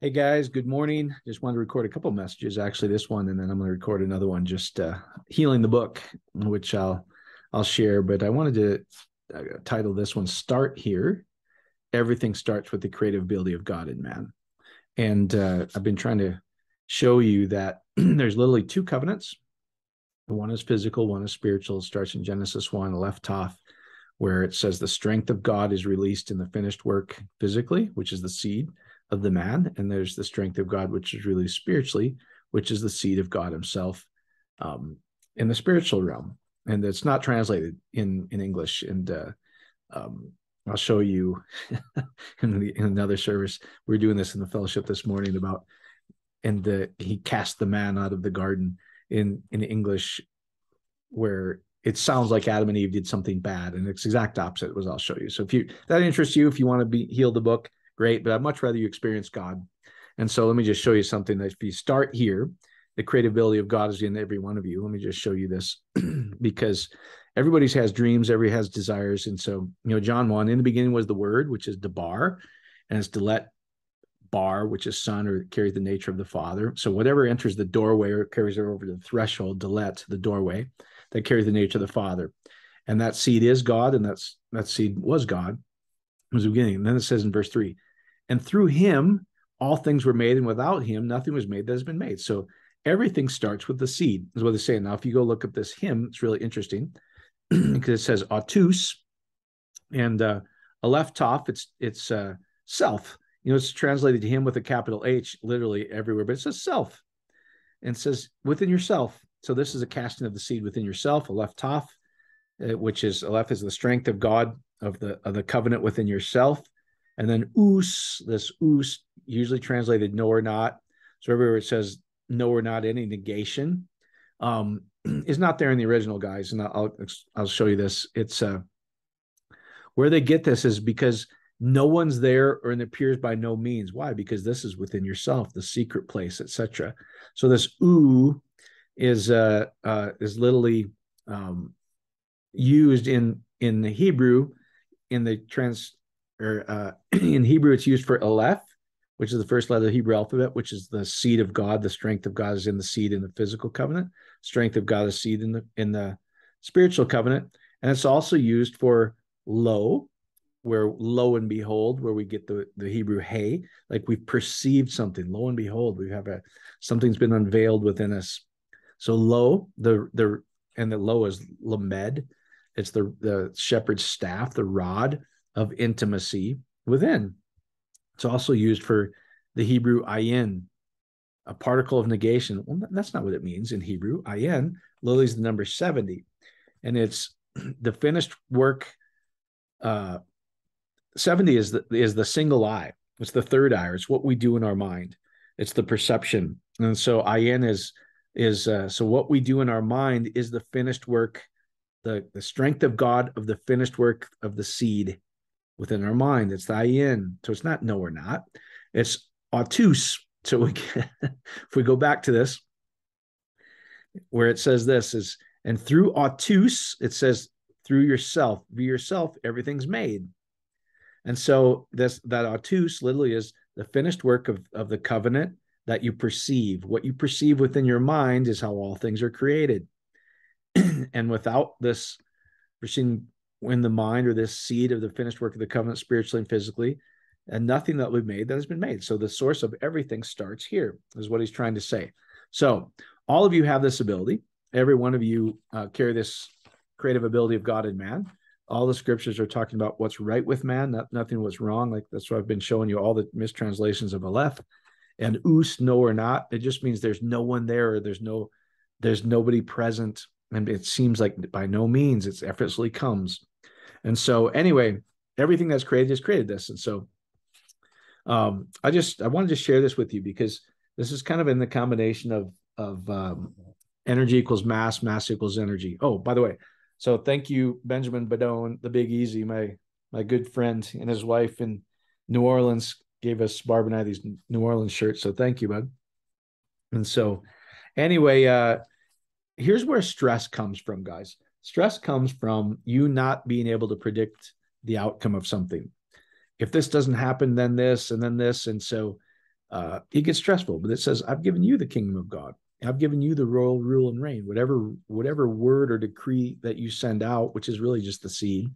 Hey guys, good morning. Just wanted to record a couple messages, actually this one, and then I'm going to record another one, just uh, healing the book, which I'll I'll share. But I wanted to uh, title this one "Start Here." Everything starts with the creative ability of God in man, and uh, I've been trying to show you that there's literally two covenants. One is physical, one is spiritual. It starts in Genesis one, left off where it says the strength of God is released in the finished work physically, which is the seed of the man, and there's the strength of God, which is really spiritually, which is the seed of God Himself um, in the spiritual realm, and it's not translated in in English. And uh, um, I'll show you in, the, in another service. We are doing this in the fellowship this morning about, and the he cast the man out of the garden in in English, where it sounds like Adam and Eve did something bad, and it's exact opposite. Was I'll show you. So if you that interests you, if you want to be heal the book, great, but I'd much rather you experience God. And so let me just show you something that if you start here, the creativity of God is in every one of you. Let me just show you this because everybody's has dreams, every has desires. And so, you know, John 1, in the beginning was the word, which is debar, and it's to let bar, which is son or carries the nature of the father. So whatever enters the doorway or carries it over the threshold, delet, the doorway, that carries the nature of the father. And that seed is God, and that's that seed was God. was the beginning. And then it says in verse three, and through him, all things were made, and without him, nothing was made that has been made. So everything starts with the seed, is what they say. Now, if you go look up this hymn, it's really interesting because it says autus and uh, aleph toph, it's it's uh, self. You know, it's translated to him with a capital H literally everywhere, but it says self and says within yourself. So this is a casting of the seed within yourself, aleph toph, uh, which is aleph is the strength of God of the of the covenant within yourself. And then us, this us, usually translated no or not. So everywhere it says no or not, any negation, um, is not there in the original, guys. And I'll I'll show you this. It's uh, where they get this is because no one's there or it appears by no means. Why? Because this is within yourself, the secret place, etc. So this u is uh, uh is literally um, used in in the Hebrew in the trans or uh, in Hebrew, it's used for Aleph, which is the first letter of the Hebrew alphabet, which is the seed of God. The strength of God is in the seed in the physical covenant. Strength of God is seed in the in the spiritual covenant, and it's also used for lo, where lo and behold, where we get the the Hebrew hey, like we've perceived something. Lo and behold, we have a something's been unveiled within us. So lo, the the and the lo is lamed. It's the the shepherd's staff, the rod of intimacy within. It's also used for the Hebrew ayin, a particle of negation. Well, that's not what it means in Hebrew. Ayin, is the number 70. And it's the finished work. Uh, 70 is the, is the single eye. It's the third eye. It's what we do in our mind. It's the perception. And so ayin is is uh, so what we do in our mind is the finished work, the the strength of God of the finished work of the seed within our mind. It's the ayin. So it's not no or not. It's autus. So we can, if we go back to this, where it says this is, and through autus, it says through yourself, be yourself, everything's made. And so this that autus literally is the finished work of, of the covenant that you perceive. What you perceive within your mind is how all things are created. and without this perceiving in the mind or this seed of the finished work of the covenant spiritually and physically and nothing that we've made that has been made. So the source of everything starts here is what he's trying to say. So all of you have this ability. Every one of you uh, carry this creative ability of god and man. All the scriptures are talking about what's right with man not nothing was wrong. Like that's what i've been showing you all the mistranslations of aleph and us no or not. It just means there's no one there or there's no there's nobody present. And it seems like by no means it's effortlessly comes and so anyway, everything that's created has created this. And so um, I just I wanted to share this with you because this is kind of in the combination of of um, energy equals mass, mass equals energy. Oh, by the way, so thank you, Benjamin Badone, the Big Easy, my my good friend and his wife in New Orleans gave us Barb and I these New Orleans shirts. So thank you, bud. And so anyway, uh here's where stress comes from, guys. Stress comes from you not being able to predict the outcome of something. If this doesn't happen, then this, and then this. And so uh, it gets stressful. But it says, I've given you the kingdom of God. I've given you the royal rule and reign. Whatever whatever word or decree that you send out, which is really just the seed,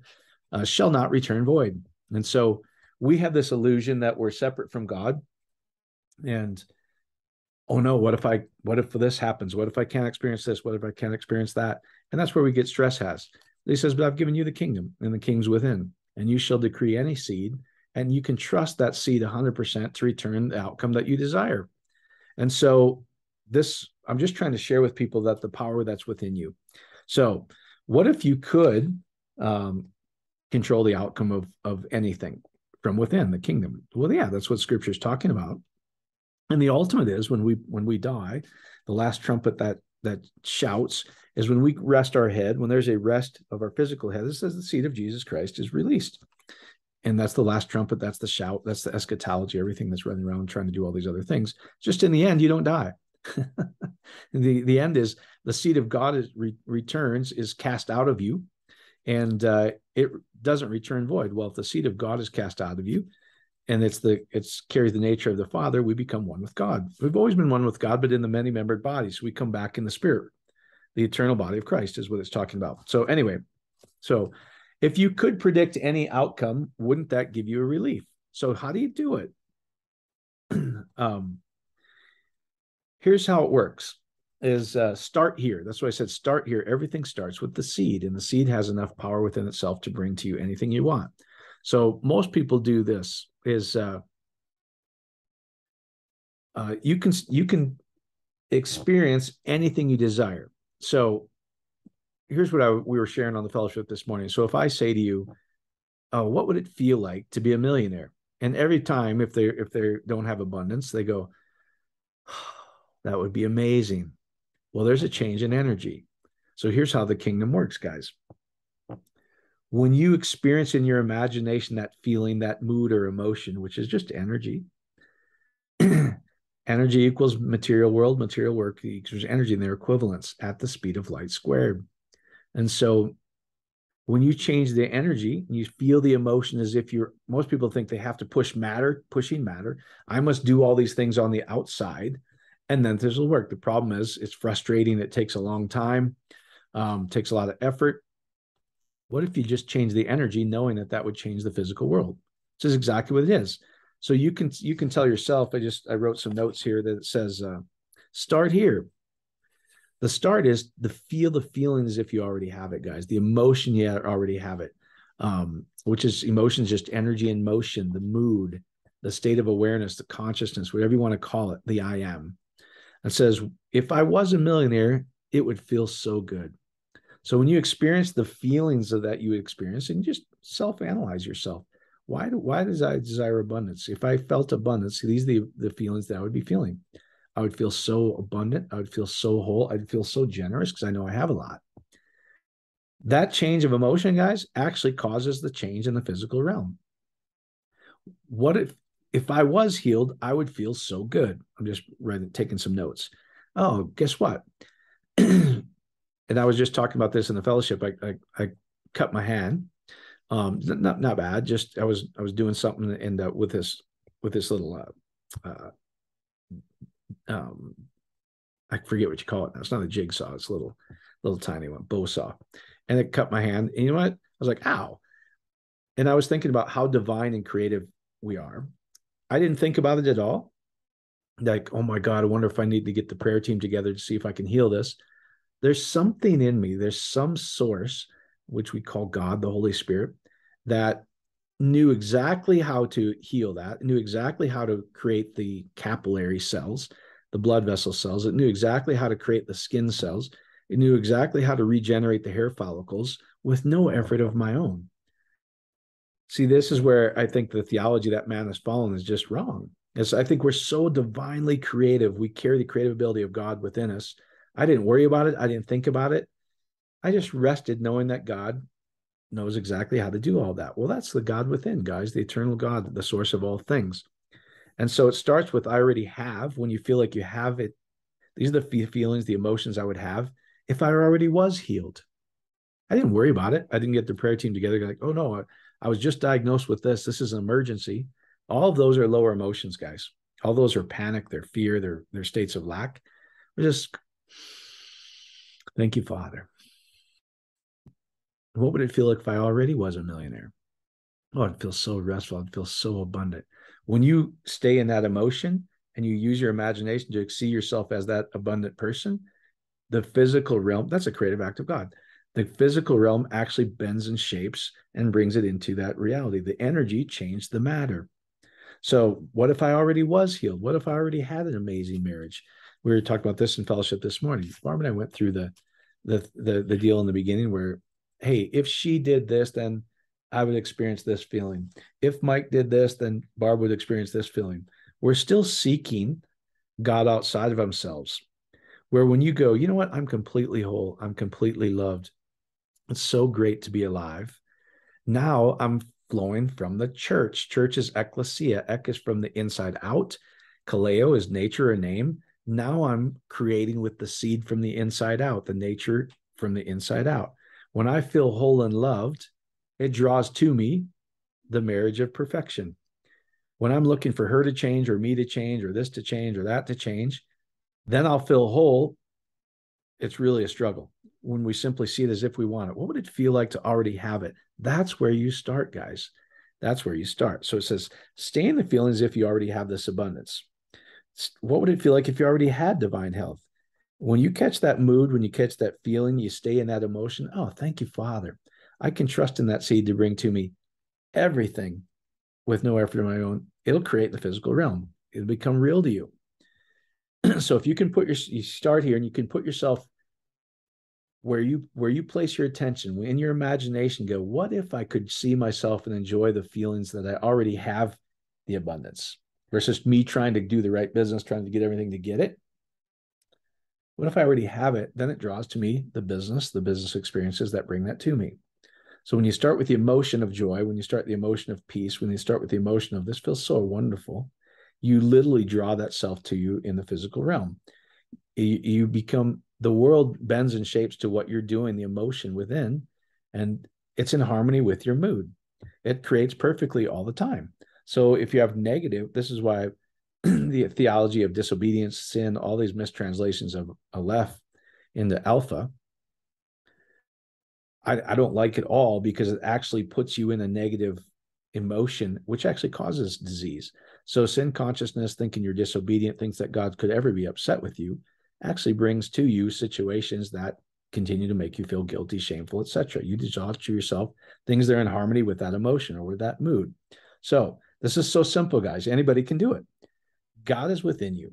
uh, shall not return void. And so we have this illusion that we're separate from God, and oh no, what if I what if this happens? What if I can't experience this? What if I can't experience that? And that's where we get stress has. He says, But I've given you the kingdom, and the king's within, and you shall decree any seed, and you can trust that seed 100% to return the outcome that you desire. And so this I'm just trying to share with people that the power that's within you. So, what if you could um, control the outcome of of anything from within the kingdom? Well, yeah, that's what Scripture is talking about. And the ultimate is when we when we die, the last trumpet that that shouts is when we rest our head. When there's a rest of our physical head, this says the seed of Jesus Christ is released and that's the last trumpet that's the shout that's the eschatology everything that's running around trying to do all these other things just in the end you don't die the the end is the seed of God is re, returns is cast out of you, and uh, it doesn't return void. Well, if the seed of God is cast out of you, and it's the it's carries the nature of the Father, we become one with God. We've always been one with God, but in the many membered bodies, we come back in the Spirit. The eternal body of Christ is what it's talking about. So anyway, so if you could predict any outcome, wouldn't that give you a relief? So how do you do it? um, here's how it works is uh, start here that's why i said start here everything starts with the seed and the seed has enough power within itself to bring to you anything you want so most people do this is uh, uh, you can you can experience anything you desire so here's what I, we were sharing on the fellowship this morning so if i say to you oh what would it feel like to be a millionaire and every time if they if they don't have abundance they go that would be amazing. Well, there's a change in energy. So here's how the kingdom works, guys. When you experience in your imagination that feeling, that mood or emotion, which is just energy, energy equals material world, material work equals energy, and their equivalents at the speed of light squared. And so when you change the energy you feel the emotion as if you're most people think they have to push matter pushing matter i must do all these things on the outside and then this will work. The problem is it's frustrating. It takes a long time, um, takes a lot of effort. What if you just change the energy, knowing that that would change the physical world? This is exactly what it is. So you can you can tell yourself. I just I wrote some notes here that says uh, start here. The start is the feel the feeling as if you already have it, guys. The emotion you already have it, um, which is emotions, just energy and motion, the mood, the state of awareness, the consciousness, whatever you want to call it, the I am. It says, if I was a millionaire, it would feel so good. So when you experience the feelings of that you experience, and just self-analyze yourself. Why do why does I desire abundance? If I felt abundance, these are the, the feelings that I would be feeling. I would feel so abundant. I would feel so whole. I'd feel so generous because I know I have a lot. That change of emotion, guys, actually causes the change in the physical realm. What if if I was healed, I would feel so good. I'm just taking some notes. Oh, guess what? and I was just talking about this in the fellowship. I I, I cut my hand. Um, not not bad. Just I was I was doing something and uh, with this with this little uh, uh, um, I forget what you call it now. It's not a jigsaw. It's a little little tiny one, bow saw, and it cut my hand. And you know what? I was like, ow. And I was thinking about how divine and creative we are I didn't think about it at all. Like, oh my God, I wonder if I need to get the prayer team together to see if I can heal this. There's something in me, there's some source, which we call God, the Holy Spirit, that knew exactly how to heal that, knew exactly how to create the capillary cells, the blood vessel cells. It knew exactly how to create the skin cells. It knew exactly how to regenerate the hair follicles with no effort of my own. See, this is where I think the theology that man has fallen is just wrong. Is I think we're so divinely creative. We carry the creative ability of God within us. I didn't worry about it. I didn't think about it. I just rested knowing that God knows exactly how to do all that. Well, that's the God within, guys, the eternal God, the source of all things. And so it starts with I already have. When you feel like you have it, these are the feelings, the emotions I would have if I already was healed. I didn't worry about it. I didn't get the prayer team together like, oh no, I was just diagnosed with this. This is an emergency. All of those are lower emotions, guys. all those are panic, their fear, their their states of lack. We're just thank you, Father. What would it feel like if I already was a millionaire? Oh, it feels so restful. It feels so abundant. When you stay in that emotion and you use your imagination to see yourself as that abundant person, the physical realm, that's a creative act of God. The physical realm actually bends and shapes and brings it into that reality. The energy changed the matter. So, what if I already was healed? What if I already had an amazing marriage? We were talking about this in fellowship this morning. Barb and I went through the the the, the deal in the beginning where, hey, if she did this, then I would experience this feeling. If Mike did this, then Barb would experience this feeling. We're still seeking God outside of ourselves. Where when you go, you know what? I'm completely whole. I'm completely loved. It's so great to be alive. Now I'm flowing from the church. Church is ecclesia. Ek is from the inside out. Kaleo is nature, a name. Now I'm creating with the seed from the inside out, the nature from the inside out. When I feel whole and loved, it draws to me the marriage of perfection. When I'm looking for her to change or me to change or this to change or that to change, then I'll feel whole. It's really a struggle when we simply see it as if we want it. What would it feel like to already have it? That's where you start, guys. That's where you start. So it says, stay in the feeling as if you already have this abundance. What would it feel like if you already had divine health? When you catch that mood, when you catch that feeling, you stay in that emotion. Oh, thank you, Father. I can trust in that seed to bring to me everything with no effort of my own. It'll create the physical realm. It'll become real to you. so if you can put your you start here and you can put yourself where you where you place your attention in your imagination go what if i could see myself and enjoy the feelings that i already have the abundance versus me trying to do the right business trying to get everything to get it what if i already have it then it draws to me the business the business experiences that bring that to me so when you start with the emotion of joy when you start the emotion of peace when you start with the emotion of this feels so wonderful you literally draw that self to you in the physical realm you, you become the world bends and shapes to what you're doing, the emotion within, and it's in harmony with your mood. It creates perfectly all the time. So if you have negative, this is why the theology of disobedience, sin, all these mistranslations of Aleph into Alpha, I, I don't like it all because it actually puts you in a negative emotion, which actually causes disease. So sin consciousness, thinking you're disobedient, thinks that God could ever be upset with you, actually brings to you situations that continue to make you feel guilty, shameful, etc. You dissolve to yourself things that are in harmony with that emotion or with that mood. So this is so simple, guys. Anybody can do it. God is within you.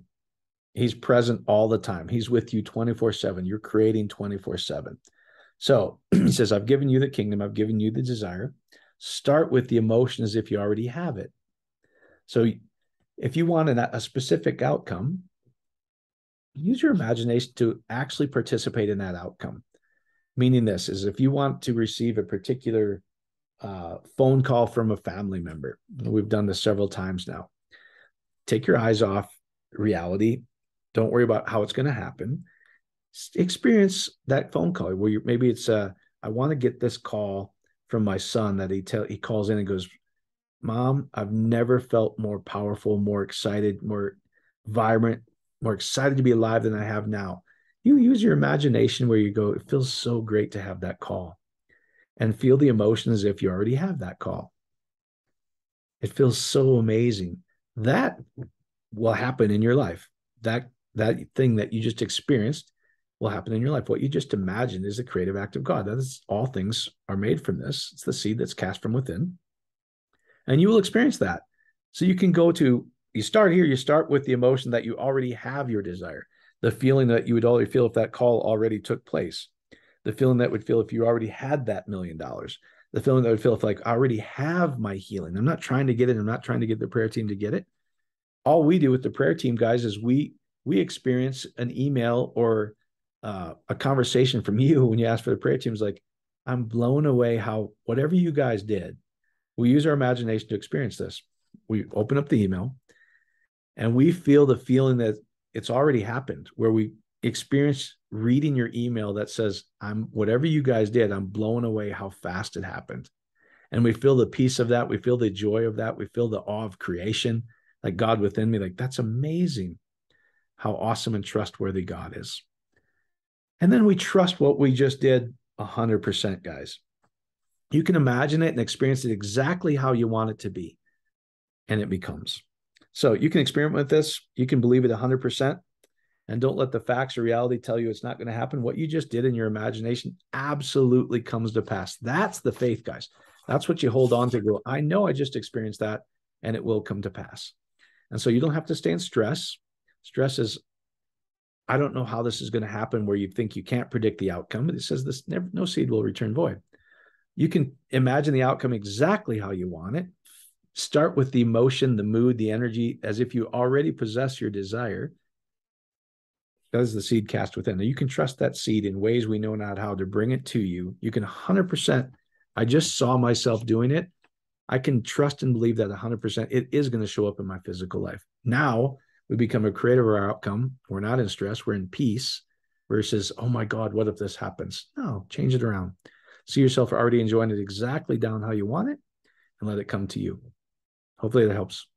He's present all the time. He's with you 24 7. You're creating 24 7. So he says, I've given you the kingdom, I've given you the desire. Start with the emotion as if you already have it. So if you want an, a specific outcome, use your imagination to actually participate in that outcome. Meaning, this is if you want to receive a particular uh, phone call from a family member, we've done this several times now. Take your eyes off reality. Don't worry about how it's going to happen. Experience that phone call where you maybe it's uh, I want to get this call from my son that he tell he calls in and goes, Mom, I've never felt more powerful, more excited, more vibrant, more excited to be alive than I have now. You use your imagination where you go, it feels so great to have that call and feel the emotion as if you already have that call. It feels so amazing. That will happen in your life. That that thing that you just experienced will happen in your life. What you just imagined is a creative act of God. That is all things are made from this. It's the seed that's cast from within. And you will experience that. So you can go to you start here, you start with the emotion that you already have your desire, the feeling that you would already feel if that call already took place, the feeling that would feel if you already had that million dollars, the feeling that would feel if like I already have my healing. I'm not trying to get it. I'm not trying to get the prayer team to get it. All we do with the prayer team, guys, is we we experience an email or uh, a conversation from you when you ask for the prayer team is like, I'm blown away how whatever you guys did, we use our imagination to experience this. We open up the email, and we feel the feeling that it's already happened where we experience reading your email that says i'm whatever you guys did i'm blown away how fast it happened and we feel the peace of that we feel the joy of that we feel the awe of creation like God within me, like that's amazing how awesome and trustworthy God is. And then we trust what we just did 100%, guys. You can imagine it and experience it exactly how you want it to be, and it becomes. So you can experiment with this. You can believe it 100%, and don't let the facts or reality tell you it's not going to happen. What you just did in your imagination absolutely comes to pass. That's the faith, guys. That's what you hold on to. Go, I know I just experienced that, and it will come to pass. And so you don't have to stay in stress. Stress is, I don't know how this is going to happen where you think you can't predict the outcome. It says this never, no seed will return void. You can imagine the outcome exactly how you want it. Start with the emotion, the mood, the energy, as if you already possess your desire. Does the seed cast within? Now you can trust that seed in ways we know not how to bring it to you. You can 100%. I just saw myself doing it. I can trust and believe that 100% it is going to show up in my physical life. Now we become a creator of our outcome. We're not in stress, we're in peace versus, oh my God, what if this happens? No, change it around. See yourself already enjoying it exactly down how you want it and let it come to you. Hopefully that helps.